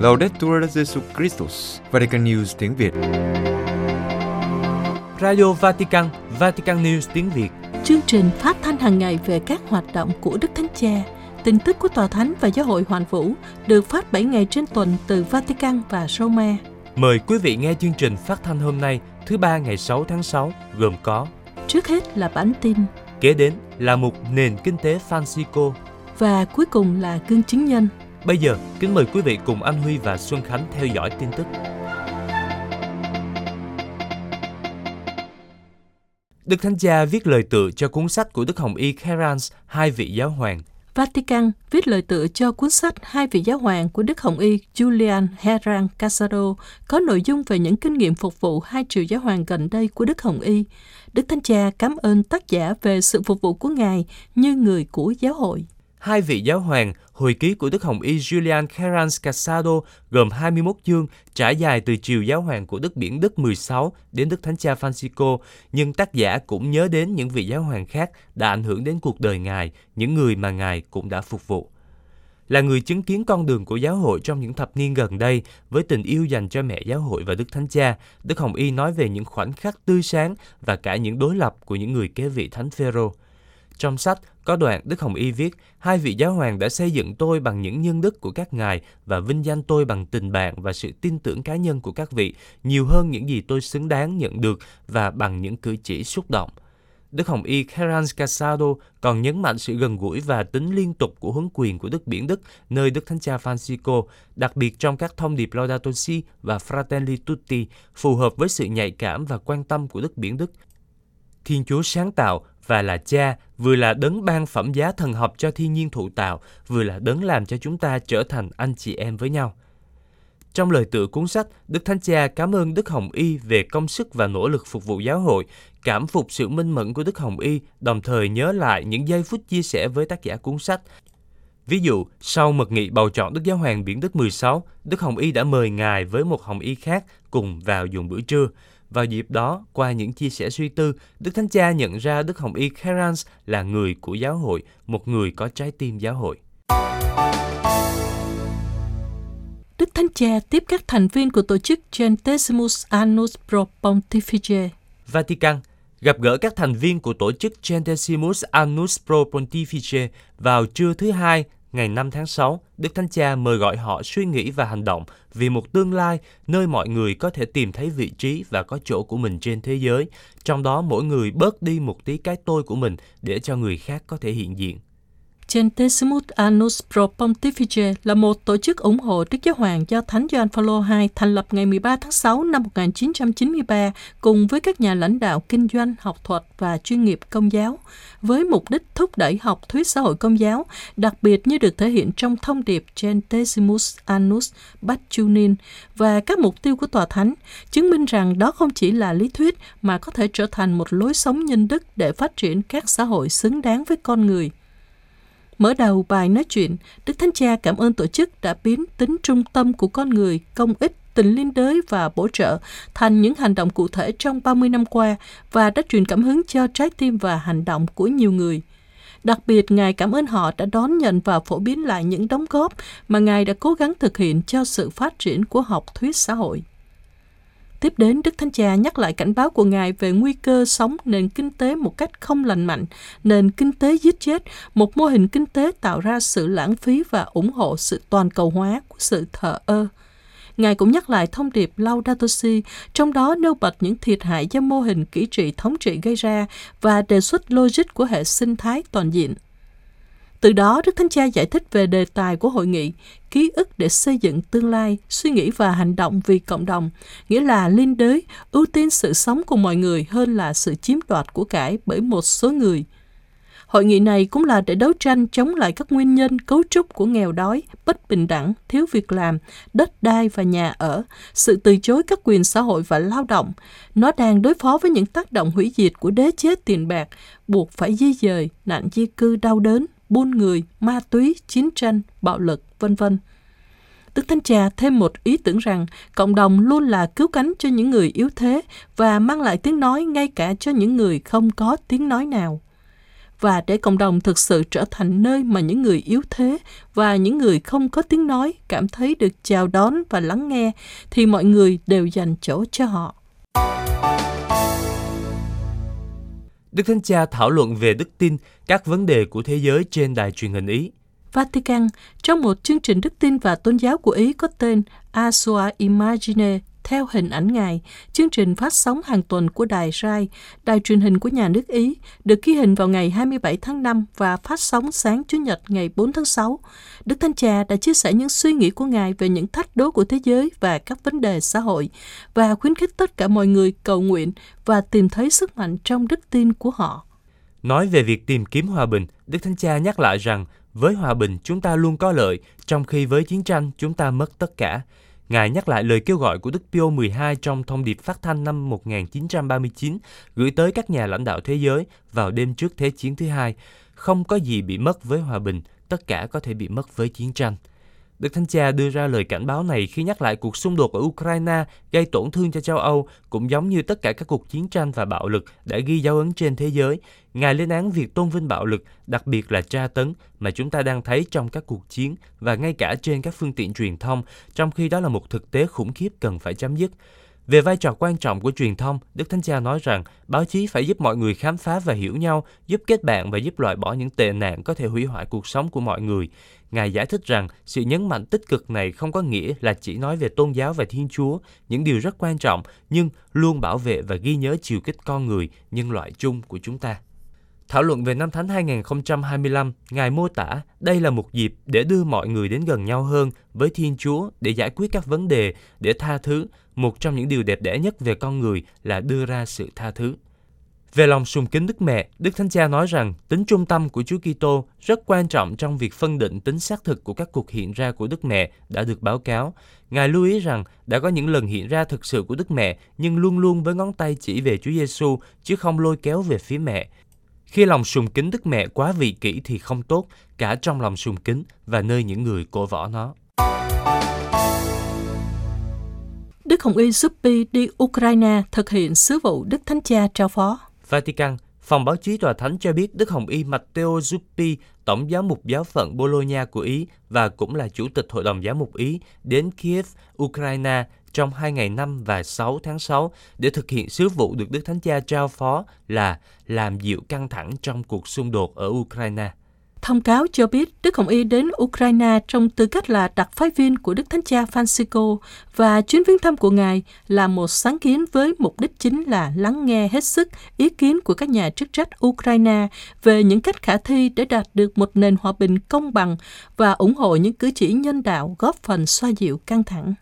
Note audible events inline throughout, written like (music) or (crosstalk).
Laudetur Jesu Christus, Vatican News tiếng Việt. Radio Vatican, Vatican News tiếng Việt. Chương trình phát thanh hàng ngày về các hoạt động của Đức Thánh Cha, tin tức của Tòa Thánh và Giáo hội Hoàn Vũ được phát 7 ngày trên tuần từ Vatican và Roma. Mời quý vị nghe chương trình phát thanh hôm nay, thứ ba ngày 6 tháng 6, gồm có Trước hết là bản tin Kế đến là mục nền kinh tế Francisco. và cuối cùng là gương chứng nhân. Bây giờ, kính mời quý vị cùng anh Huy và Xuân Khánh theo dõi tin tức. Đức Thánh Cha viết lời tựa cho cuốn sách của Đức Hồng Y Kherans, hai vị giáo hoàng. Vatican viết lời tựa cho cuốn sách Hai vị giáo hoàng của Đức Hồng Y Julian Herran Casado có nội dung về những kinh nghiệm phục vụ hai triệu giáo hoàng gần đây của Đức Hồng Y. Đức Thánh Cha cảm ơn tác giả về sự phục vụ của Ngài như người của giáo hội. Hai vị giáo hoàng, hồi ký của Đức Hồng Y Julian Carans Casado gồm 21 chương trải dài từ triều giáo hoàng của Đức Biển Đức 16 đến Đức Thánh Cha Francisco, nhưng tác giả cũng nhớ đến những vị giáo hoàng khác đã ảnh hưởng đến cuộc đời Ngài, những người mà Ngài cũng đã phục vụ. Là người chứng kiến con đường của giáo hội trong những thập niên gần đây với tình yêu dành cho mẹ giáo hội và Đức Thánh Cha, Đức Hồng Y nói về những khoảnh khắc tươi sáng và cả những đối lập của những người kế vị Thánh Phêrô. Trong sách có đoạn Đức Hồng Y viết, hai vị giáo hoàng đã xây dựng tôi bằng những nhân đức của các ngài và vinh danh tôi bằng tình bạn và sự tin tưởng cá nhân của các vị, nhiều hơn những gì tôi xứng đáng nhận được và bằng những cử chỉ xúc động. Đức Hồng Y Kherans Casado còn nhấn mạnh sự gần gũi và tính liên tục của huấn quyền của Đức Biển Đức nơi Đức Thánh Cha Francisco, đặc biệt trong các thông điệp Laudato Si và Fratelli Tutti, phù hợp với sự nhạy cảm và quan tâm của Đức Biển Đức. Thiên Chúa sáng tạo và là cha, vừa là đấng ban phẩm giá thần học cho thiên nhiên thụ tạo, vừa là đấng làm cho chúng ta trở thành anh chị em với nhau. Trong lời tựa cuốn sách, Đức Thánh Cha cảm ơn Đức Hồng Y về công sức và nỗ lực phục vụ giáo hội, cảm phục sự minh mẫn của Đức Hồng Y, đồng thời nhớ lại những giây phút chia sẻ với tác giả cuốn sách. Ví dụ, sau mật nghị bầu chọn Đức Giáo Hoàng Biển Đức 16, Đức Hồng Y đã mời Ngài với một Hồng Y khác cùng vào dùng bữa trưa. Vào dịp đó, qua những chia sẻ suy tư, Đức Thánh Cha nhận ra Đức Hồng Y Kherans là người của giáo hội, một người có trái tim giáo hội. Đức Thánh Cha tiếp các thành viên của tổ chức Centesimus Annus Pro Pontifice. Vatican gặp gỡ các thành viên của tổ chức Centesimus Annus Pro Pontifice vào trưa thứ hai ngày 5 tháng 6, Đức Thánh Cha mời gọi họ suy nghĩ và hành động vì một tương lai nơi mọi người có thể tìm thấy vị trí và có chỗ của mình trên thế giới, trong đó mỗi người bớt đi một tí cái tôi của mình để cho người khác có thể hiện diện. Centesimus Annus Pro Pontifice là một tổ chức ủng hộ Đức Giáo Hoàng do Thánh Gioan Phaolô II thành lập ngày 13 tháng 6 năm 1993 cùng với các nhà lãnh đạo kinh doanh, học thuật và chuyên nghiệp công giáo với mục đích thúc đẩy học thuyết xã hội công giáo, đặc biệt như được thể hiện trong thông điệp Centesimus Annus Bacchunin và các mục tiêu của Tòa Thánh, chứng minh rằng đó không chỉ là lý thuyết mà có thể trở thành một lối sống nhân đức để phát triển các xã hội xứng đáng với con người. Mở đầu bài nói chuyện, Đức Thánh Cha cảm ơn tổ chức đã biến tính trung tâm của con người, công ích, tình liên đới và bổ trợ thành những hành động cụ thể trong 30 năm qua và đã truyền cảm hứng cho trái tim và hành động của nhiều người. Đặc biệt, Ngài cảm ơn họ đã đón nhận và phổ biến lại những đóng góp mà Ngài đã cố gắng thực hiện cho sự phát triển của học thuyết xã hội. Tiếp đến, Đức Thánh Cha nhắc lại cảnh báo của Ngài về nguy cơ sống nền kinh tế một cách không lành mạnh, nền kinh tế giết chết, một mô hình kinh tế tạo ra sự lãng phí và ủng hộ sự toàn cầu hóa của sự thờ ơ. Ngài cũng nhắc lại thông điệp Laudato Si, trong đó nêu bật những thiệt hại do mô hình kỹ trị thống trị gây ra và đề xuất logic của hệ sinh thái toàn diện. Từ đó, Đức Thánh Cha giải thích về đề tài của hội nghị, ký ức để xây dựng tương lai, suy nghĩ và hành động vì cộng đồng, nghĩa là liên đới, ưu tiên sự sống của mọi người hơn là sự chiếm đoạt của cải bởi một số người. Hội nghị này cũng là để đấu tranh chống lại các nguyên nhân cấu trúc của nghèo đói, bất bình đẳng, thiếu việc làm, đất đai và nhà ở, sự từ chối các quyền xã hội và lao động. Nó đang đối phó với những tác động hủy diệt của đế chế tiền bạc, buộc phải di dời, nạn di cư đau đớn, buôn người, ma túy, chiến tranh, bạo lực, vân vân. Đức Thánh Cha thêm một ý tưởng rằng cộng đồng luôn là cứu cánh cho những người yếu thế và mang lại tiếng nói ngay cả cho những người không có tiếng nói nào. và để cộng đồng thực sự trở thành nơi mà những người yếu thế và những người không có tiếng nói cảm thấy được chào đón và lắng nghe thì mọi người đều dành chỗ cho họ. Đức Thánh Cha thảo luận về đức tin, các vấn đề của thế giới trên đài truyền hình Ý. Vatican, trong một chương trình đức tin và tôn giáo của Ý có tên Asua Imagine, theo hình ảnh Ngài, chương trình phát sóng hàng tuần của đài RAI, đài truyền hình của nhà nước Ý, được ghi hình vào ngày 27 tháng 5 và phát sóng sáng Chủ nhật ngày 4 tháng 6. Đức Thánh Cha đã chia sẻ những suy nghĩ của Ngài về những thách đố của thế giới và các vấn đề xã hội, và khuyến khích tất cả mọi người cầu nguyện và tìm thấy sức mạnh trong đức tin của họ. Nói về việc tìm kiếm hòa bình, Đức Thánh Cha nhắc lại rằng với hòa bình chúng ta luôn có lợi, trong khi với chiến tranh chúng ta mất tất cả. Ngài nhắc lại lời kêu gọi của Đức Pio 12 trong thông điệp phát thanh năm 1939 gửi tới các nhà lãnh đạo thế giới vào đêm trước Thế chiến thứ hai. Không có gì bị mất với hòa bình, tất cả có thể bị mất với chiến tranh. Đức Thánh Cha đưa ra lời cảnh báo này khi nhắc lại cuộc xung đột ở Ukraine gây tổn thương cho châu Âu, cũng giống như tất cả các cuộc chiến tranh và bạo lực đã ghi dấu ấn trên thế giới. Ngài lên án việc tôn vinh bạo lực, đặc biệt là tra tấn mà chúng ta đang thấy trong các cuộc chiến và ngay cả trên các phương tiện truyền thông, trong khi đó là một thực tế khủng khiếp cần phải chấm dứt. Về vai trò quan trọng của truyền thông, Đức Thánh Cha nói rằng báo chí phải giúp mọi người khám phá và hiểu nhau, giúp kết bạn và giúp loại bỏ những tệ nạn có thể hủy hoại cuộc sống của mọi người. Ngài giải thích rằng sự nhấn mạnh tích cực này không có nghĩa là chỉ nói về tôn giáo và Thiên Chúa, những điều rất quan trọng, nhưng luôn bảo vệ và ghi nhớ chiều kích con người, nhân loại chung của chúng ta. Thảo luận về năm Thánh 2025, Ngài mô tả đây là một dịp để đưa mọi người đến gần nhau hơn với Thiên Chúa để giải quyết các vấn đề, để tha thứ. Một trong những điều đẹp đẽ nhất về con người là đưa ra sự tha thứ. Về lòng sùng kính Đức Mẹ, Đức Thánh Cha nói rằng tính trung tâm của Chúa Kitô rất quan trọng trong việc phân định tính xác thực của các cuộc hiện ra của Đức Mẹ đã được báo cáo. Ngài lưu ý rằng đã có những lần hiện ra thực sự của Đức Mẹ nhưng luôn luôn với ngón tay chỉ về Chúa Giêsu chứ không lôi kéo về phía mẹ. Khi lòng sùng kính Đức Mẹ quá vị kỷ thì không tốt, cả trong lòng sùng kính và nơi những người cổ võ nó. Đức Hồng Y Zuppi đi Ukraine thực hiện sứ vụ Đức Thánh Cha trao phó. Vatican, phòng báo chí tòa thánh cho biết Đức Hồng Y Matteo Zuppi, tổng giám mục giáo phận Bologna của Ý và cũng là chủ tịch Hội đồng giám mục Ý, đến Kiev, Ukraine trong hai ngày 5 và 6 tháng 6 để thực hiện sứ vụ được Đức Thánh Cha trao phó là làm dịu căng thẳng trong cuộc xung đột ở Ukraine. Thông cáo cho biết Đức Hồng Y đến Ukraine trong tư cách là đặc phái viên của Đức Thánh Cha Francisco và chuyến viếng thăm của Ngài là một sáng kiến với mục đích chính là lắng nghe hết sức ý kiến của các nhà chức trách Ukraine về những cách khả thi để đạt được một nền hòa bình công bằng và ủng hộ những cử chỉ nhân đạo góp phần xoa dịu căng thẳng.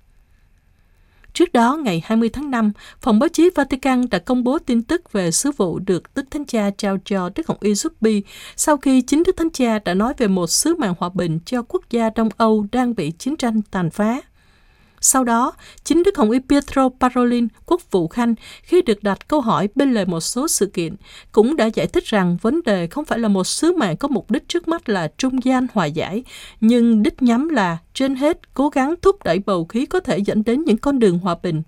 Trước đó, ngày 20 tháng 5, Phòng báo chí Vatican đã công bố tin tức về sứ vụ được Đức Thánh Cha trao cho Đức Hồng Y Zuppi sau khi chính Đức Thánh Cha đã nói về một sứ mạng hòa bình cho quốc gia Đông Âu đang bị chiến tranh tàn phá. Sau đó, chính Đức Hồng Y Pietro Parolin, quốc vụ Khanh, khi được đặt câu hỏi bên lề một số sự kiện, cũng đã giải thích rằng vấn đề không phải là một sứ mạng có mục đích trước mắt là trung gian hòa giải, nhưng đích nhắm là, trên hết, cố gắng thúc đẩy bầu khí có thể dẫn đến những con đường hòa bình.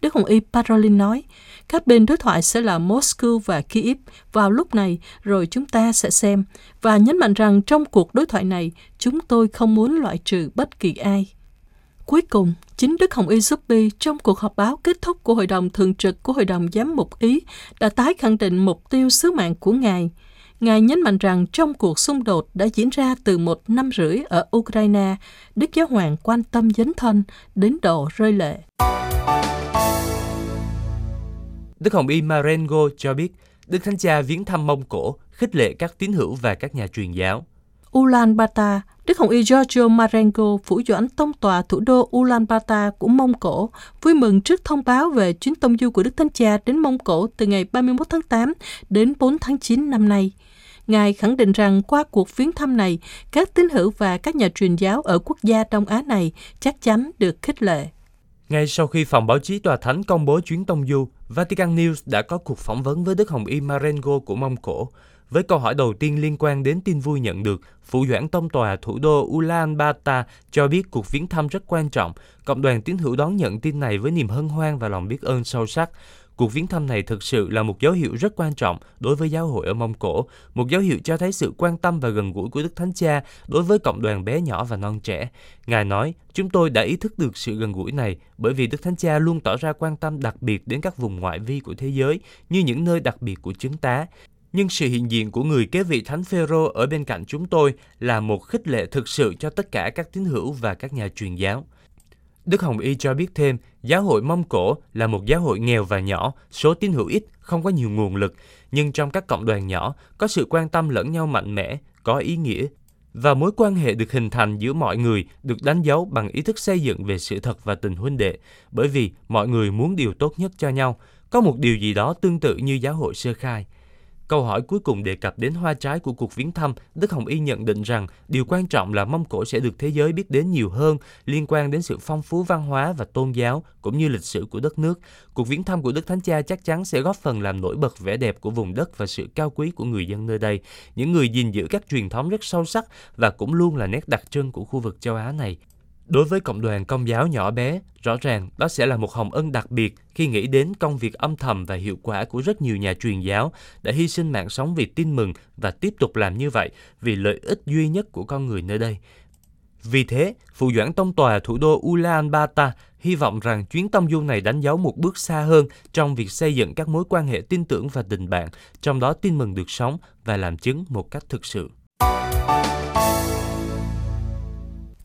Đức Hồng Y Parolin nói, các bên đối thoại sẽ là Moscow và Kyiv vào lúc này, rồi chúng ta sẽ xem, và nhấn mạnh rằng trong cuộc đối thoại này, chúng tôi không muốn loại trừ bất kỳ ai. Cuối cùng, chính Đức Hồng Y Zuppi trong cuộc họp báo kết thúc của Hội đồng Thường trực của Hội đồng Giám mục Ý đã tái khẳng định mục tiêu sứ mạng của Ngài. Ngài nhấn mạnh rằng trong cuộc xung đột đã diễn ra từ một năm rưỡi ở Ukraine, Đức Giáo Hoàng quan tâm dấn thân đến độ rơi lệ. Đức Hồng Y Marengo cho biết, Đức Thánh Cha viếng thăm Mông Cổ, khích lệ các tín hữu và các nhà truyền giáo. Ulaanbaatar, Đức Hồng Y Giorgio Marengo, phủ doãn tông tòa thủ đô Ulaanbaatar của Mông Cổ, vui mừng trước thông báo về chuyến tông du của Đức Thánh Cha đến Mông Cổ từ ngày 31 tháng 8 đến 4 tháng 9 năm nay. Ngài khẳng định rằng qua cuộc viếng thăm này, các tín hữu và các nhà truyền giáo ở quốc gia Đông Á này chắc chắn được khích lệ. Ngay sau khi phòng báo chí tòa thánh công bố chuyến tông du, Vatican News đã có cuộc phỏng vấn với Đức Hồng Y Marengo của Mông Cổ. Với câu hỏi đầu tiên liên quan đến tin vui nhận được, Phụ doãn tông tòa thủ đô Ulaanbaatar cho biết cuộc viếng thăm rất quan trọng. Cộng đoàn tín hữu đón nhận tin này với niềm hân hoan và lòng biết ơn sâu sắc. Cuộc viếng thăm này thực sự là một dấu hiệu rất quan trọng đối với giáo hội ở Mông Cổ, một dấu hiệu cho thấy sự quan tâm và gần gũi của Đức Thánh Cha đối với cộng đoàn bé nhỏ và non trẻ. Ngài nói, chúng tôi đã ý thức được sự gần gũi này bởi vì Đức Thánh Cha luôn tỏ ra quan tâm đặc biệt đến các vùng ngoại vi của thế giới như những nơi đặc biệt của chứng tá. Nhưng sự hiện diện của người kế vị Thánh Phêrô ở bên cạnh chúng tôi là một khích lệ thực sự cho tất cả các tín hữu và các nhà truyền giáo. Đức Hồng Y cho biết thêm, giáo hội Mông Cổ là một giáo hội nghèo và nhỏ, số tín hữu ít, không có nhiều nguồn lực, nhưng trong các cộng đoàn nhỏ có sự quan tâm lẫn nhau mạnh mẽ, có ý nghĩa và mối quan hệ được hình thành giữa mọi người được đánh dấu bằng ý thức xây dựng về sự thật và tình huynh đệ, bởi vì mọi người muốn điều tốt nhất cho nhau, có một điều gì đó tương tự như giáo hội sơ khai. Câu hỏi cuối cùng đề cập đến hoa trái của cuộc viếng thăm, Đức Hồng Y nhận định rằng điều quan trọng là Mông Cổ sẽ được thế giới biết đến nhiều hơn liên quan đến sự phong phú văn hóa và tôn giáo cũng như lịch sử của đất nước. Cuộc viếng thăm của Đức Thánh Cha chắc chắn sẽ góp phần làm nổi bật vẻ đẹp của vùng đất và sự cao quý của người dân nơi đây, những người gìn giữ các truyền thống rất sâu sắc và cũng luôn là nét đặc trưng của khu vực châu Á này. Đối với cộng đoàn công giáo nhỏ bé, rõ ràng đó sẽ là một hồng ân đặc biệt khi nghĩ đến công việc âm thầm và hiệu quả của rất nhiều nhà truyền giáo đã hy sinh mạng sống vì tin mừng và tiếp tục làm như vậy vì lợi ích duy nhất của con người nơi đây. Vì thế, Phụ Doãn Tông Tòa thủ đô Ulaanbaatar hy vọng rằng chuyến tông du này đánh dấu một bước xa hơn trong việc xây dựng các mối quan hệ tin tưởng và tình bạn, trong đó tin mừng được sống và làm chứng một cách thực sự.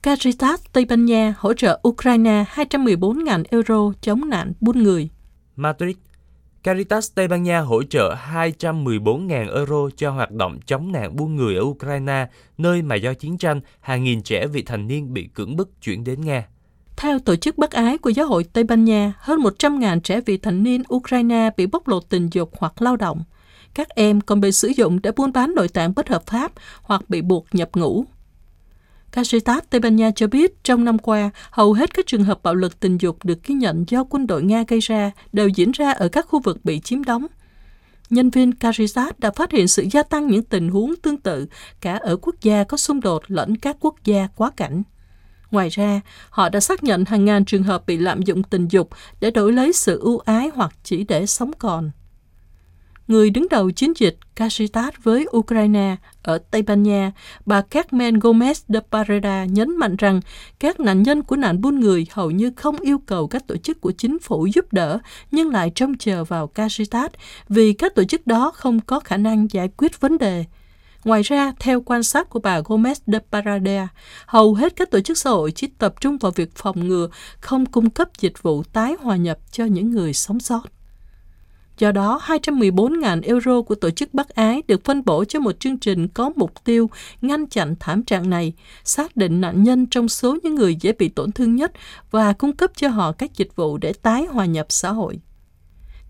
Caritas Tây Ban Nha hỗ trợ Ukraine 214.000 euro chống nạn buôn người. Madrid Caritas Tây Ban Nha hỗ trợ 214.000 euro cho hoạt động chống nạn buôn người ở Ukraine, nơi mà do chiến tranh, hàng nghìn trẻ vị thành niên bị cưỡng bức chuyển đến Nga. Theo tổ chức Bắc Ái của Giáo hội Tây Ban Nha, hơn 100.000 trẻ vị thành niên Ukraine bị bóc lột tình dục hoặc lao động. Các em còn bị sử dụng để buôn bán nội tạng bất hợp pháp hoặc bị buộc nhập ngũ. Caritas Tây Ban Nha cho biết trong năm qua, hầu hết các trường hợp bạo lực tình dục được ghi nhận do quân đội Nga gây ra đều diễn ra ở các khu vực bị chiếm đóng. Nhân viên Caritas đã phát hiện sự gia tăng những tình huống tương tự cả ở quốc gia có xung đột lẫn các quốc gia quá cảnh. Ngoài ra, họ đã xác nhận hàng ngàn trường hợp bị lạm dụng tình dục để đổi lấy sự ưu ái hoặc chỉ để sống còn người đứng đầu chiến dịch Casitas với Ukraine ở Tây Ban Nha, bà Carmen Gomez de Pareda nhấn mạnh rằng các nạn nhân của nạn buôn người hầu như không yêu cầu các tổ chức của chính phủ giúp đỡ, nhưng lại trông chờ vào Casitas vì các tổ chức đó không có khả năng giải quyết vấn đề. Ngoài ra, theo quan sát của bà Gomez de Parada, hầu hết các tổ chức xã hội chỉ tập trung vào việc phòng ngừa, không cung cấp dịch vụ tái hòa nhập cho những người sống sót. Do đó, 214.000 euro của Tổ chức Bắc Ái được phân bổ cho một chương trình có mục tiêu ngăn chặn thảm trạng này, xác định nạn nhân trong số những người dễ bị tổn thương nhất và cung cấp cho họ các dịch vụ để tái hòa nhập xã hội.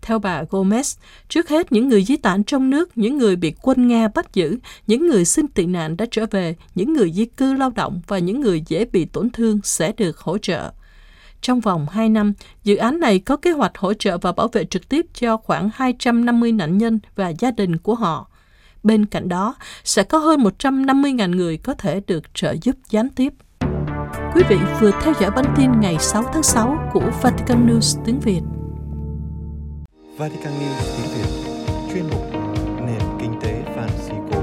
Theo bà Gomez, trước hết những người di tản trong nước, những người bị quân Nga bắt giữ, những người xin tị nạn đã trở về, những người di cư lao động và những người dễ bị tổn thương sẽ được hỗ trợ. Trong vòng 2 năm, dự án này có kế hoạch hỗ trợ và bảo vệ trực tiếp cho khoảng 250 nạn nhân và gia đình của họ. Bên cạnh đó, sẽ có hơn 150.000 người có thể được trợ giúp gián tiếp. Quý vị vừa theo dõi bản tin ngày 6 tháng 6 của Vatican News tiếng Việt. Vatican News tiếng Việt chuyên mục nền kinh tế Francisco.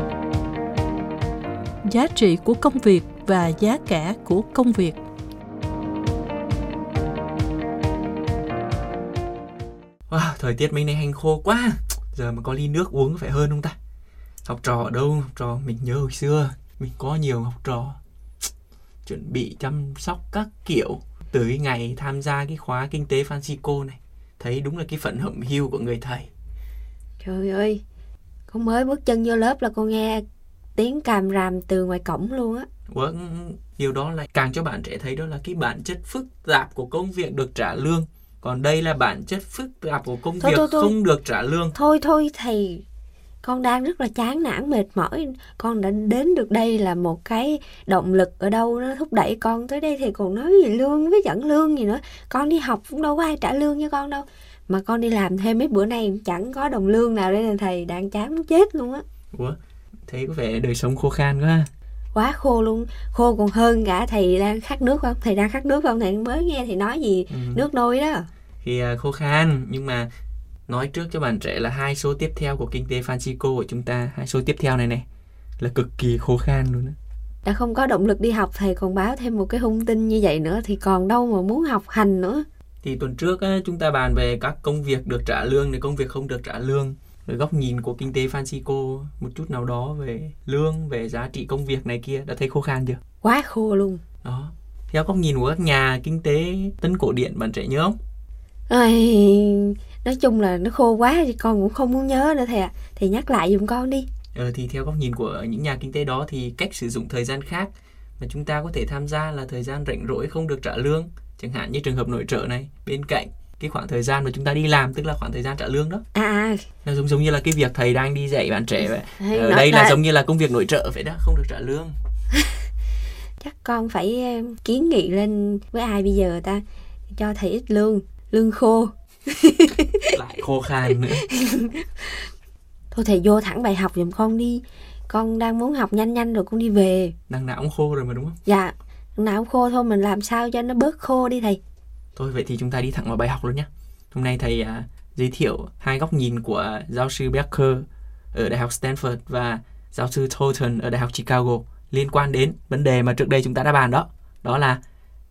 Giá trị của công việc và giá cả của công việc – Wow, thời tiết mấy nay hành khô quá. Giờ mà có ly nước uống phải hơn không ta? Học trò ở đâu? Học trò mình nhớ hồi xưa. Mình có nhiều học trò. Chuẩn bị chăm sóc các kiểu. Từ cái ngày tham gia cái khóa kinh tế Francisco này Thấy đúng là cái phận hậm hưu của người thầy. Trời ơi Con mới bước chân vô lớp là con nghe tiếng càm ràm từ ngoài cổng luôn á. Vâng, điều đó lại càng cho bạn trẻ thấy đó là cái bản chất phức tạp của công việc được trả lương còn đây là bản chất phức tạp của công thôi, việc thôi, thôi. không được trả lương. Thôi thôi thầy. Con đang rất là chán nản mệt mỏi. Con đã đến được đây là một cái động lực ở đâu nó thúc đẩy con tới đây. Thì còn nói gì lương với dẫn lương gì nữa. Con đi học cũng đâu có ai trả lương cho con đâu. Mà con đi làm thêm mấy bữa nay chẳng có đồng lương nào đây là thầy. Đang chán muốn chết luôn á. Ủa thấy có vẻ đời sống khô khan quá quá khô luôn. Khô còn hơn cả thầy đang khát nước không? Thầy đang khát nước không? Thầy mới nghe thầy nói gì? Ừ. nước nôi đó thì uh, khô khan nhưng mà nói trước cho bạn trẻ là hai số tiếp theo của kinh tế Francisco của chúng ta, hai số tiếp theo này này là cực kỳ khô khan luôn á. đã không có động lực đi học thầy còn báo thêm một cái hung tin như vậy nữa thì còn đâu mà muốn học hành nữa Thì tuần trước á, chúng ta bàn về các công việc được trả lương này, công việc không được trả lương. Rồi góc nhìn của kinh tế Francisco một chút nào đó về lương, về giá trị công việc này kia đã thấy khô khan chưa? quá khô luôn Đó. Theo góc nhìn của các nhà kinh tế tân cổ điển bạn trẻ nhớ không? Ai, nói chung là nó khô quá thì con cũng không muốn nhớ nữa thầy ạ. Thì nhắc lại giùm con đi. Ờ, thì theo góc nhìn của những nhà kinh tế đó thì cách sử dụng thời gian khác mà chúng ta có thể tham gia là thời gian rảnh rỗi không được trả lương. Chẳng hạn như trường hợp nội trợ này bên cạnh cái khoảng thời gian mà chúng ta đi làm tức là khoảng thời gian trả lương đó. À à. Nó giống giống như là cái việc thầy đang đi dạy bạn trẻ vậy. Thầy ở nói đây là lại- giống như là công việc nội trợ vậy đó không được trả lương. (laughs) Chắc con phải kiến nghị lên với ai bây giờ ta cho thầy ít lương lương khô. (laughs) Lại khô khan nữa. (laughs) Thôi thầy vô thẳng bài học giùm con đi. Con đang muốn học nhanh nhanh rồi con đi về. Đằng nào cũng khô rồi mà đúng không? Dạ nào cũng khô thôi mình làm sao cho nó bớt khô đi thầy. Thôi vậy thì chúng ta đi thẳng vào bài học luôn nhé hôm nay thầy à, giới thiệu hai góc nhìn của giáo sư Becker ở đại học Stanford và giáo sư Thornton ở đại học Chicago liên quan đến vấn đề mà trước đây chúng ta đã bàn đó. Đó là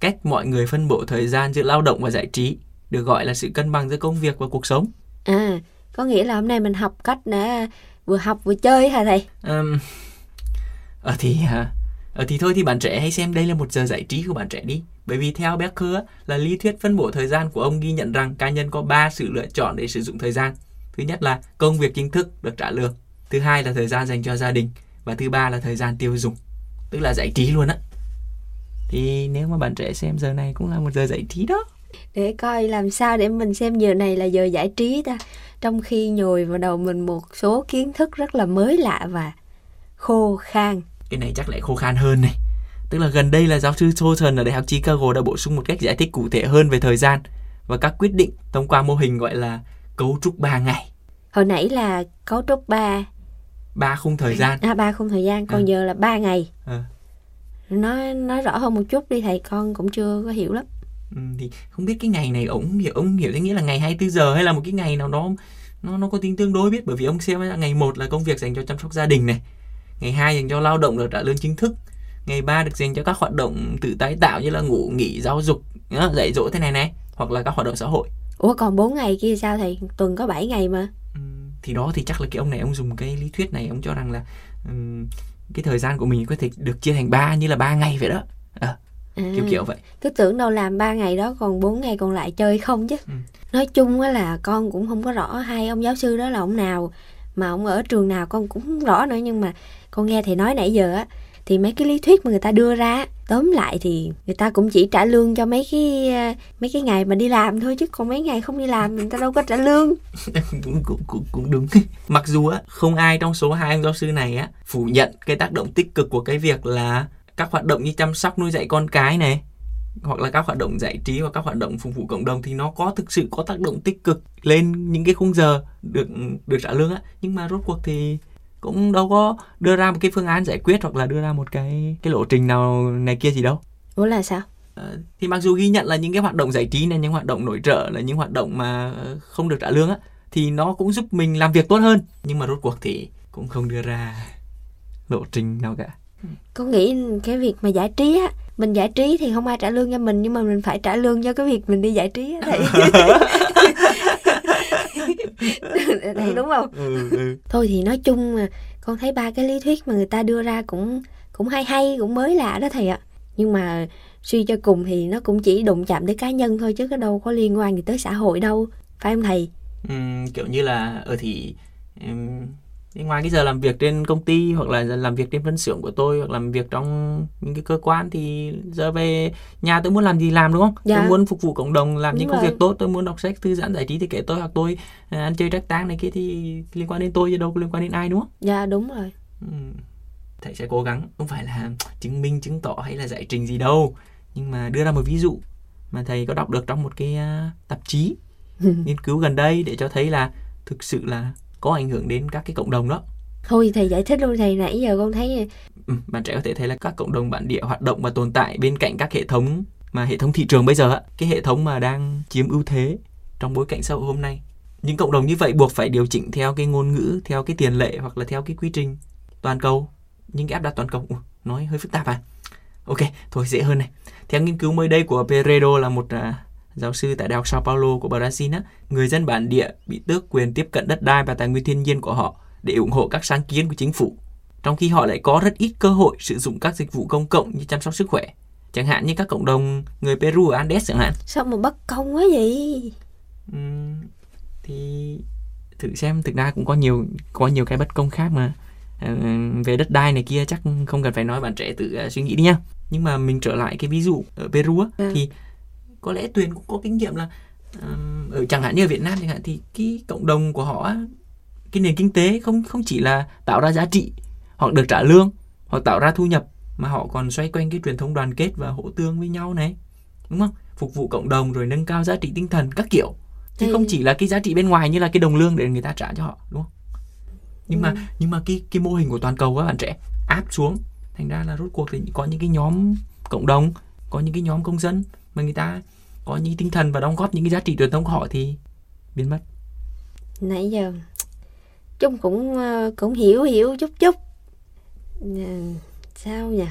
cách mọi người phân bổ thời gian giữa lao động và giải trí được gọi là sự cân bằng giữa công việc và cuộc sống. À có nghĩa là hôm nay mình học cách để vừa học vừa chơi hả thầy? Um, ở thì à, ở thì thôi thì bạn trẻ hãy xem đây là một giờ giải trí của bạn trẻ đi. Bởi vì theo Becker là lý thuyết phân bổ thời gian của ông ghi nhận rằng cá nhân có 3 sự lựa chọn để sử dụng thời gian. Thứ nhất là công việc chính thức được trả lương thứ hai là thời gian dành cho gia đình và thứ ba là thời gian tiêu dùng. Tức là giải trí luôn á. Thì nếu mà bạn trẻ xem giờ này cũng là một giờ giải trí đó để coi làm sao để mình xem giờ này là giờ giải trí ta. Trong khi nhồi vào đầu mình một số kiến thức rất là mới lạ và khô khan. Cái này chắc lại khô khan hơn này. Tức là gần đây là giáo sư Thornton ở đại học Chicago đã bổ sung một cách giải thích cụ thể hơn về thời gian và các quyết định thông qua mô hình gọi là cấu trúc 3 ngày. Hồi nãy là cấu trúc 3 ba khung thời gian. À ba không thời gian còn À. giờ là 3 ngày. Ờ. nói nói rõ hơn một chút đi thầy con cũng chưa có hiểu lắm ừ, thì không biết cái ngày này ông hiểu ông hiểu theo nghĩa là ngày 24 giờ hay là một cái ngày nào đó nó nó có tính tương đối biết bởi vì ông xem ngày một là công việc dành cho chăm sóc gia đình này ngày hai dành cho lao động được trả lương chính thức ngày ba được dành cho các hoạt động tự tái tạo như là ngủ nghỉ giáo dục dạy dỗ thế này này hoặc là các hoạt động xã hội. Ủa còn 4 ngày kia sao thầy? Tuần có 7 ngày mà. Ừm, thì đó thì chắc là cái ông này ông dùng cái lý thuyết này ông cho rằng là ừm, cái thời gian của mình có thể được chia thành ba như là ba ngày vậy đó à, kiểu kiểu vậy. Cứ tưởng đâu làm 3 ngày đó còn 4 ngày còn lại chơi không chứ. Ừ. nói chung á là con cũng không có rõ hai ông giáo sư đó là ông nào mà ông ở trường nào con cũng không rõ nữa. Nhưng mà con nghe thầy nói nãy giờ á thì mấy cái lý thuyết mà người ta đưa ra tóm lại thì người ta cũng chỉ trả lương cho mấy cái ờ, mấy cái ngày mà đi làm thôi chứ còn mấy ngày không đi làm người ta đâu có trả lương. (laughs) Cũng, cũng, cũng, cũng đúng. (laughs) Mặc dù á không ai trong số hai ông giáo sư này á phủ nhận cái tác động tích cực của cái việc là các hoạt động như chăm sóc nuôi dạy con cái này hoặc là các hoạt động giải trí hoặc các hoạt động phục vụ cộng đồng thì nó có thực sự có tác động tích cực lên những cái khung giờ được được trả lương á. Nhưng mà rốt cuộc thì cũng đâu có đưa ra một cái phương án giải quyết hoặc là đưa ra một cái cái lộ trình nào này kia gì đâu. Ủa là sao? Ờ, thì mặc dù ghi nhận là những cái hoạt động giải trí này những hoạt động nội trợ là những hoạt động mà không được trả lương á thì nó cũng giúp mình làm việc tốt hơn. Nhưng mà rốt cuộc thì cũng không đưa ra lộ trình nào cả con nghĩ cái việc mà giải trí á mình giải trí thì không ai trả lương cho mình nhưng mà mình phải trả lương cho cái việc mình đi giải trí á thầy. (laughs) Thầy đúng không? Ừ, ừ. thôi thì nói chung mà con thấy ba cái lý thuyết mà người ta đưa ra cũng cũng hay hay cũng mới lạ đó thầy ạ. Nhưng mà suy cho cùng thì nó cũng chỉ đụng chạm tới cá nhân thôi chứ có đâu có liên quan gì tới xã hội đâu. Phải không thầy? Ừm, kiểu như là ở thì ừm, ngoài cái giờ làm việc trên công ty hoặc là làm việc trên phân xưởng của tôi hoặc làm việc trong những cái cơ quan thì giờ về nhà tôi muốn làm gì làm đúng không? Dạ. tôi muốn phục vụ cộng đồng làm Đúng những công rồi. việc tốt tôi muốn đọc sách thư giãn giải trí thì kể tôi hoặc tôi à, ăn chơi trác táng này kia thì liên quan đến tôi chứ đâu có liên quan đến ai đúng không? Dạ đúng rồi. Ừm, thầy sẽ cố gắng không phải là chứng minh chứng tỏ hay là giải trình gì đâu. Nhưng mà đưa ra một ví dụ mà thầy có đọc được trong một cái à, tạp chí (laughs) nghiên cứu gần đây để cho thấy là thực sự là có ảnh hưởng đến các cái cộng đồng đó. Thôi thầy giải thích luôn thầy nãy giờ con thấy ừ, bạn trẻ có thể thấy là các cộng đồng bản địa hoạt động và tồn tại bên cạnh các hệ thống mà hệ thống thị trường bây giờ cái hệ thống mà đang chiếm ưu thế trong bối cảnh xã hội hôm nay. Những cộng đồng như vậy buộc phải điều chỉnh theo cái ngôn ngữ theo cái tiền lệ hoặc là theo cái quy trình toàn cầu. Những cái áp đặt toàn cầu Ủa, nói hơi phức tạp à. Ok thôi dễ hơn này. Theo nghiên cứu mới đây của Peredo là một uh, giáo sư tại Đại học Sao Paulo của Brazil á, người dân bản địa bị tước quyền tiếp cận đất đai và tài nguyên thiên nhiên của họ để ủng hộ các sáng kiến của chính phủ, trong khi họ lại có rất ít cơ hội sử dụng các dịch vụ công cộng như chăm sóc sức khỏe, chẳng hạn như các cộng đồng người Peru ở Andes chẳng hạn. Sao mà bất công quá vậy? Uhm, thì thử xem thực ra cũng có nhiều có nhiều cái bất công khác mà à, về đất đai này kia chắc không cần phải nói bạn trẻ tự uh, suy nghĩ đi nha nhưng mà mình trở lại cái ví dụ ở Peru á, ừ. thì có lẽ tuyền cũng có kinh nghiệm là um, ở chẳng hạn như ở Việt Nam chẳng hạn thì cái cộng đồng của họ cái nền kinh tế không không chỉ là tạo ra giá trị hoặc được trả lương hoặc tạo ra thu nhập mà họ còn xoay quanh cái truyền thống đoàn kết và hỗ tương với nhau này đúng không? Phục vụ cộng đồng rồi nâng cao giá trị tinh thần các kiểu. Chứ không chỉ là cái giá trị bên ngoài như là cái đồng lương để người ta trả cho họ đúng không? Nhưng ừ. mà nhưng mà cái cái mô hình của toàn cầu các bạn trẻ áp xuống. Thành ra là rốt cuộc thì có những cái nhóm cộng đồng có những cái nhóm công dân mà người ta có những tinh thần và đóng góp những cái giá trị truyền thống của họ thì biến mất. Nãy giờ chung cũng ờ, cũng hiểu hiểu chút chút. Sao nhỉ?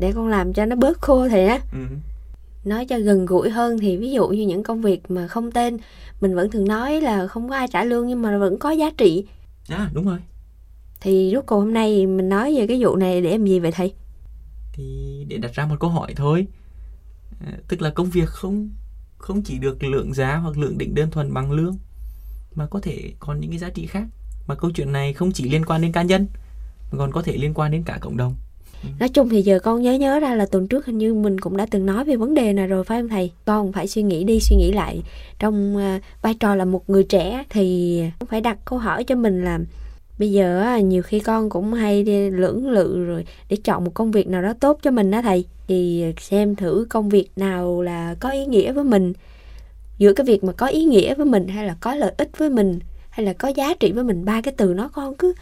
Để con làm cho nó bớt khô thì á. Ừ. nói cho gần gũi hơn thì ví dụ như những công việc mà không tên mình vẫn thường nói là không có ai trả lương nhưng mà vẫn có giá trị. À đúng rồi. Thì rốt cuộc hôm nay mình nói về cái vụ này để làm gì vậy thầy? Thì để đặt ra một câu hỏi thôi tức là công việc không không chỉ được lượng giá hoặc lượng định đơn thuần bằng lương, mà có thể còn những cái giá trị khác. Mà câu chuyện này không chỉ liên quan đến cá nhân, mà còn có thể liên quan đến cả cộng đồng. Nói chung thì giờ con nhớ nhớ ra là tuần trước hình như mình cũng đã từng nói về vấn đề này rồi, phải không thầy? Con phải suy nghĩ đi, suy nghĩ lại. Trong à, vai trò là một người trẻ thì phải đặt câu hỏi cho mình là bây giờ nhiều khi con cũng hay đi lưỡng lự rồi để chọn một công việc nào đó tốt cho mình đó thầy. Thì xem thử công việc nào là có ý nghĩa với mình. Giữa cái việc mà có ý nghĩa với mình hay là có lợi ích với mình hay là có giá trị với mình, ba cái từ nó con cứ,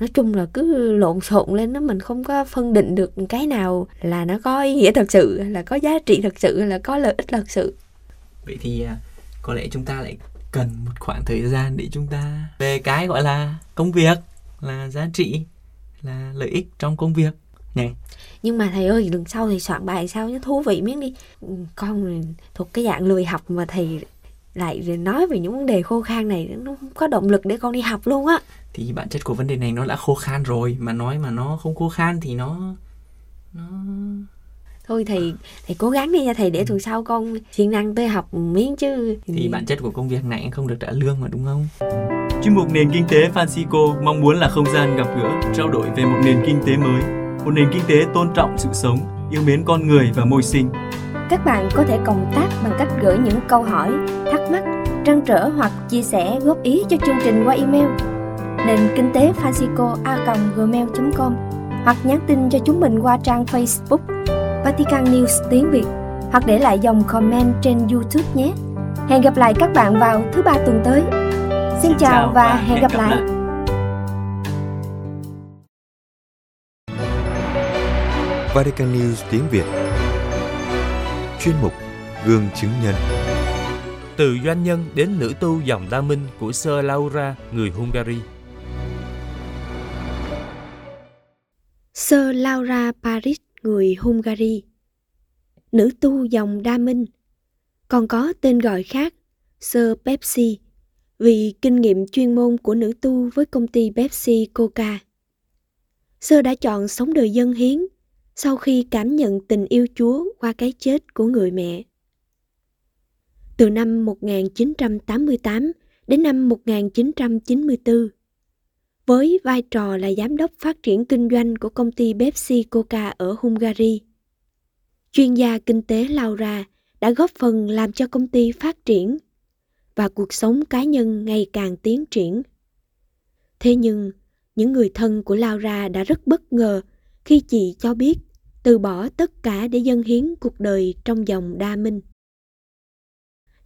nói chung là cứ lộn xộn lên nó mình không có phân định được cái nào là nó có ý nghĩa thật sự, là có giá trị thật sự, là có lợi ích thật sự. Vậy thì à, có lẽ chúng ta lại cần một khoảng thời gian để chúng ta về cái gọi là công việc là giá trị là lợi ích trong công việc. Nhỉ nhưng mà thầy ơi lần sau thì soạn bài sao nó thú vị miếng đi. Con thuộc cái dạng lười học mà thầy lại nói về những vấn đề khô khan này nó không có động lực để con đi học luôn á. Thì bản chất của vấn đề này nó đã khô khan rồi mà nói mà nó không khô khan thì nó nó thôi thầy thầy cố gắng đi nha thầy để tuần sau con siêng năng tới học miếng chứ. Thì bản chất của công việc này không được trả lương mà đúng không? Chuyên mục nền kinh tế Francisco mong muốn là không gian gặp gỡ trao đổi về một nền kinh tế mới. Một nền kinh tế tôn trọng sự sống yêu mến con người và môi sinh. Các bạn có thể cộng tác bằng cách gửi những câu hỏi thắc mắc trăn trở hoặc chia sẻ góp ý cho chương trình qua email nền kinh tế Francisco a gmail.com hoặc nhắn tin cho chúng mình qua trang Facebook Vatican News tiếng Việt hoặc để lại dòng comment trên YouTube nhé. Hẹn gặp lại các bạn vào thứ ba tuần tới. Xin, Xin chào và, và hẹn gặp, gặp lại. lại. Vatican News tiếng Việt Chuyên mục Gương chứng nhân Từ doanh nhân đến nữ tu dòng đa minh của Sơ Laura, người Hungary. Sơ Laura Paris người Hungary. Nữ tu dòng Đa Minh, còn có tên gọi khác Sir Pepsi vì kinh nghiệm chuyên môn của nữ tu với công ty Pepsi Coca. Sơ đã chọn sống đời dân hiến sau khi cảm nhận tình yêu Chúa qua cái chết của người mẹ. Từ năm 1988 đến năm 1994, với vai trò là giám đốc phát triển kinh doanh của công ty Pepsi Coca ở Hungary. Chuyên gia kinh tế Laura đã góp phần làm cho công ty phát triển và cuộc sống cá nhân ngày càng tiến triển. Thế nhưng, những người thân của Laura đã rất bất ngờ khi chị cho biết từ bỏ tất cả để dâng hiến cuộc đời trong dòng đa minh.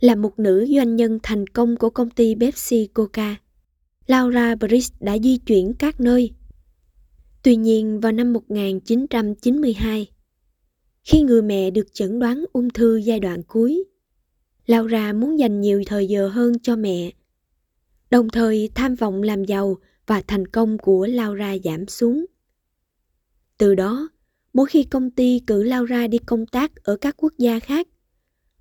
Là một nữ doanh nhân thành công của công ty Pepsi Coca, Laura Brice đã di chuyển các nơi. Tuy nhiên vào năm 1992, khi người mẹ được chẩn đoán ung thư giai đoạn cuối, Laura muốn dành nhiều thời giờ hơn cho mẹ. Đồng thời tham vọng làm giàu và thành công của Laura giảm xuống. Từ đó, mỗi khi công ty cử Laura đi công tác ở các quốc gia khác,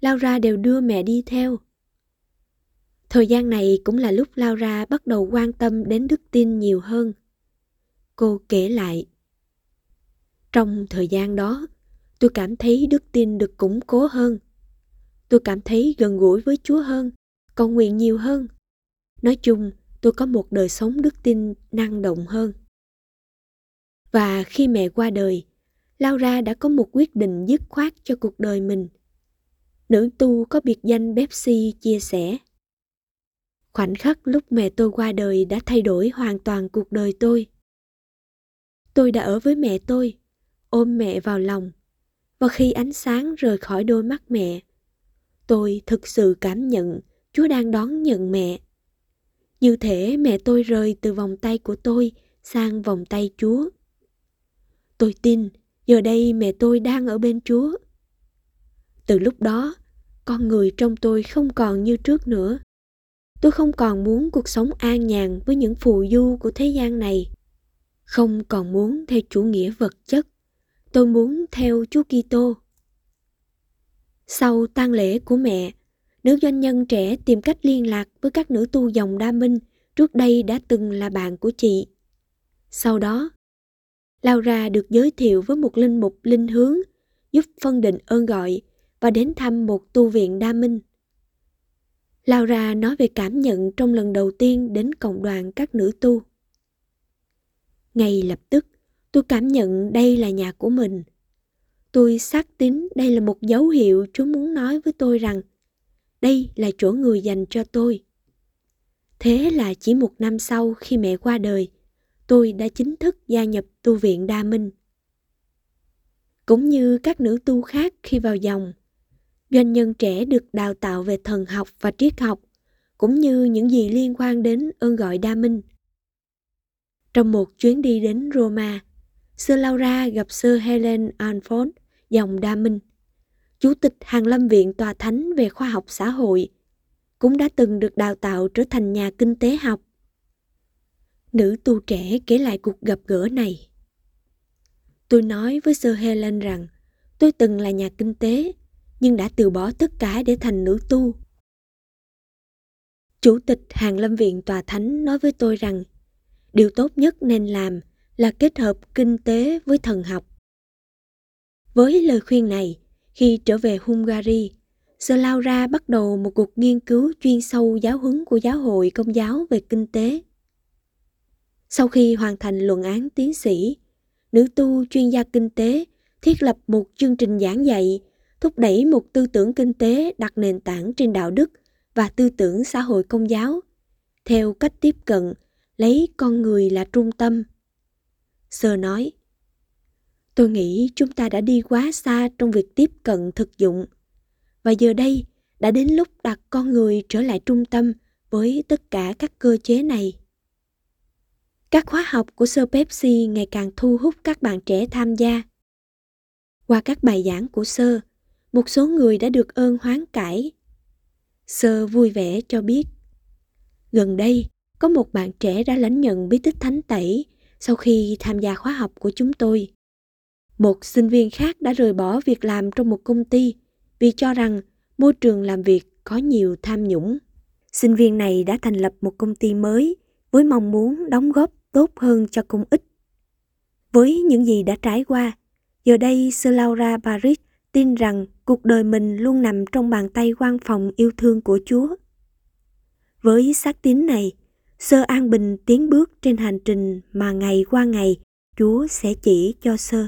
Laura đều đưa mẹ đi theo. Thời gian này cũng là lúc Laura bắt đầu quan tâm đến đức tin nhiều hơn. Cô kể lại. Trong thời gian đó, tôi cảm thấy đức tin được củng cố hơn. Tôi cảm thấy gần gũi với Chúa hơn, cầu nguyện nhiều hơn. Nói chung, tôi có một đời sống đức tin năng động hơn. Và khi mẹ qua đời, Laura đã có một quyết định dứt khoát cho cuộc đời mình. Nữ tu có biệt danh Pepsi chia sẻ. Khoảnh khắc lúc mẹ tôi qua đời đã thay đổi hoàn toàn cuộc đời tôi. Tôi đã ở với mẹ tôi, ôm mẹ vào lòng, và khi ánh sáng rời khỏi đôi mắt mẹ, tôi thực sự cảm nhận Chúa đang đón nhận mẹ. Như thể mẹ tôi rời từ vòng tay của tôi sang vòng tay Chúa. Tôi tin giờ đây mẹ tôi đang ở bên Chúa. Từ lúc đó, con người trong tôi không còn như trước nữa. Tôi không còn muốn cuộc sống an nhàn với những phù du của thế gian này. Không còn muốn theo chủ nghĩa vật chất. Tôi muốn theo Chúa Kitô. Sau tang lễ của mẹ, nữ doanh nhân trẻ tìm cách liên lạc với các nữ tu dòng Đa Minh trước đây đã từng là bạn của chị. Sau đó, Laura được giới thiệu với một linh mục linh hướng giúp phân định ơn gọi và đến thăm một tu viện Đa Minh. Laura nói về cảm nhận trong lần đầu tiên đến cộng đoàn các nữ tu. Ngay lập tức, tôi cảm nhận đây là nhà của mình. Tôi xác tín đây là một dấu hiệu Chúa muốn nói với tôi rằng đây là chỗ người dành cho tôi. Thế là chỉ một năm sau khi mẹ qua đời, tôi đã chính thức gia nhập tu viện Đa Minh. Cũng như các nữ tu khác khi vào dòng, doanh nhân trẻ được đào tạo về thần học và triết học, cũng như những gì liên quan đến ơn gọi Đa Minh. Trong một chuyến đi đến Roma, Sơ Laura gặp Sơ Helen Alford, dòng Đa Minh, Chủ tịch Hàng Lâm Viện Tòa Thánh về khoa học xã hội, cũng đã từng được đào tạo trở thành nhà kinh tế học. Nữ tu trẻ kể lại cuộc gặp gỡ này. Tôi nói với Sơ Helen rằng tôi từng là nhà kinh tế, nhưng đã từ bỏ tất cả để thành nữ tu. Chủ tịch Hàng Lâm Viện Tòa Thánh nói với tôi rằng điều tốt nhất nên làm là kết hợp kinh tế với thần học. Với lời khuyên này, khi trở về Hungary, Sơ Laura bắt đầu một cuộc nghiên cứu chuyên sâu giáo huấn của giáo hội công giáo về kinh tế. Sau khi hoàn thành luận án tiến sĩ, nữ tu chuyên gia kinh tế thiết lập một chương trình giảng dạy thúc đẩy một tư tưởng kinh tế đặt nền tảng trên đạo đức và tư tưởng xã hội công giáo. Theo cách tiếp cận, lấy con người là trung tâm. Sơ nói, tôi nghĩ chúng ta đã đi quá xa trong việc tiếp cận thực dụng. Và giờ đây đã đến lúc đặt con người trở lại trung tâm với tất cả các cơ chế này. Các khóa học của sơ pepsi ngày càng thu hút các bạn trẻ tham gia. Qua các bài giảng của sơ một số người đã được ơn hoán cải. Sơ vui vẻ cho biết, gần đây, có một bạn trẻ đã lãnh nhận bí tích thánh tẩy sau khi tham gia khóa học của chúng tôi. Một sinh viên khác đã rời bỏ việc làm trong một công ty vì cho rằng môi trường làm việc có nhiều tham nhũng. Sinh viên này đã thành lập một công ty mới với mong muốn đóng góp tốt hơn cho công ích. Với những gì đã trải qua, giờ đây sơ laura paris tin rằng cuộc đời mình luôn nằm trong bàn tay quan phòng yêu thương của Chúa. Với xác tín này, Sơ an bình tiến bước trên hành trình mà ngày qua ngày Chúa sẽ chỉ cho Sơ.